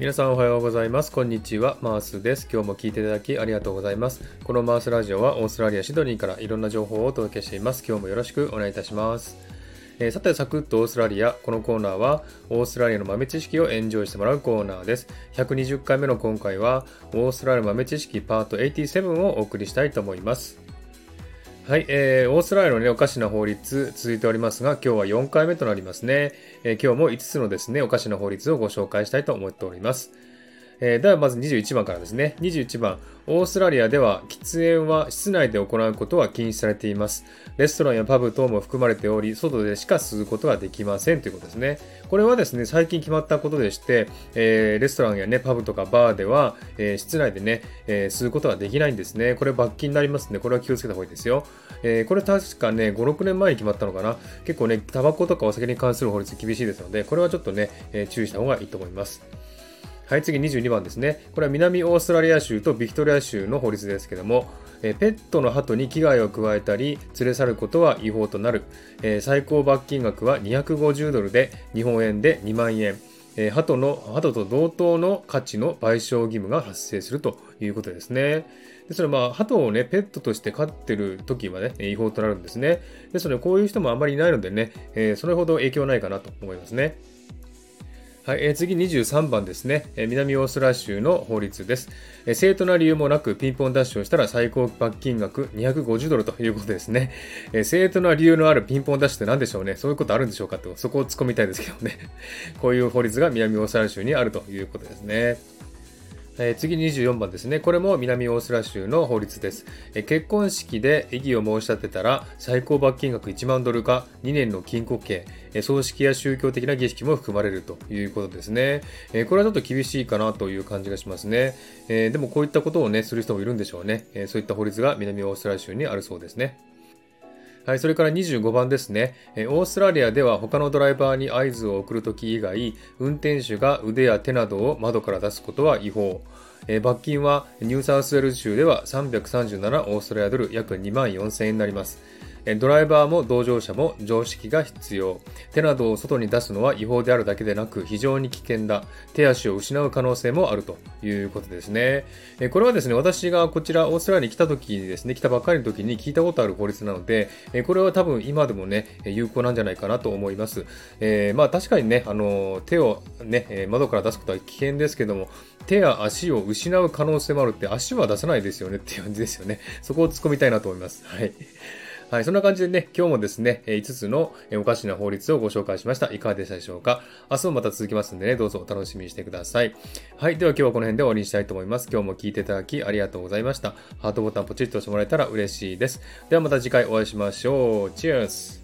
皆さんおはようございます。こんにちは。マースです。今日も聞いていただきありがとうございます。このマースラジオはオーストラリア・シドニーからいろんな情報をお届けしています。今日もよろしくお願いいたします。えー、さて、サクッとオーストラリア。このコーナーはオーストラリアの豆知識をエンジョイしてもらうコーナーです。120回目の今回はオーストラリア豆知識パート87をお送りしたいと思います。はい、えー、オーストラリアのね、おかしな法律続いておりますが、今日は4回目となりますね。えー、今日も5つのですね、おかしな法律をご紹介したいと思っております。えー、ではまず21番からですね。21番、オーストラリアでは喫煙は室内で行うことは禁止されています。レストランやパブ等も含まれており、外でしか吸うことができませんということですね。これはですね、最近決まったことでして、えー、レストランやね、パブとかバーでは、えー、室内でね、え吸うことができないんですね。これ罰金になりますね。これは気をつけた方がいいですよ。えこれ確かね、5、6年前に決まったのかな。結構ね、タバコとかお酒に関する法律厳しいですので、これはちょっとね、え注意した方がいいと思います。はい、次22番ですね。これは南オーストラリア州とビクトリア州の法律ですけども、えペットの鳩に危害を加えたり、連れ去ることは違法となる。え最高罰金額は250ドルで、日本円で2万円。え鳩の、鳩と同等の価値の賠償義務が発生するということですね。ですので、まあ、鳩をね、ペットとして飼ってる時はね、違法となるんですね。ですので、こういう人もあまりいないのでね、え、それほど影響ないかなと思いますね。はい、えー、次23番ですね、えー、南オーストラリア州の法律です、えー、正当な理由もなくピンポンダッシュをしたら最高罰金額250ドルということですね、えー、正当な理由のあるピンポンダッシュって何でしょうね。そういうことあるんでしょうかってそこを突っ込みたいですけどね。こういう法律が南オーストラリア州にあるということですね。え、次24番ですね。これも南オーストラリア州の法律です、え、結婚式で異議を申し立てたら最高罰金額1万ドルか2年の禁錮刑、え、葬式や宗教的な儀式も含まれるということですね、えこれはちょっと厳しいかなという感じがしますね。えでもこういったことをね、する人もいるんでしょうね。えそういった法律が南オーストラリア州にあるそうですね。はい、それから25番ですね。オーストラリアでは他のドライバーに合図を送るとき以外、運転手が腕や手などを窓から出すことは違法。罰金はニューサウスウェルズ州では337オーストラリアドル約2万4000円になります。ドライバーも同乗者も常識が必要。手などを外に出すのは違法であるだけでなく非常に危険だ。手足を失う可能性もあるということですね。これはですね、私がこちらオーストラリアに来た時にですね、来たばっかりの時に聞いたことある法律なので、これは多分今でもね、有効なんじゃないかなと思います。えー、まあ確かにね、あの、手をね、窓から出すことは危険ですけども、手や足を失う可能性もあるって足は出さないですよねっていう感じですよね。そこを突っ込みたいなと思います。はい。はい、そんな感じでね、今日もですね、5つのおかしな法律をご紹介しました。いかがでしたでしょうか？明日もまた続きますんでね、どうぞお楽しみにしてください。はい、では今日はこの辺で終わりにしたいと思います。今日も聞いていただきありがとうございました。ハートボタンポチッと押してもらえたら嬉しいです。ではまた次回お会いしましょう。チェアス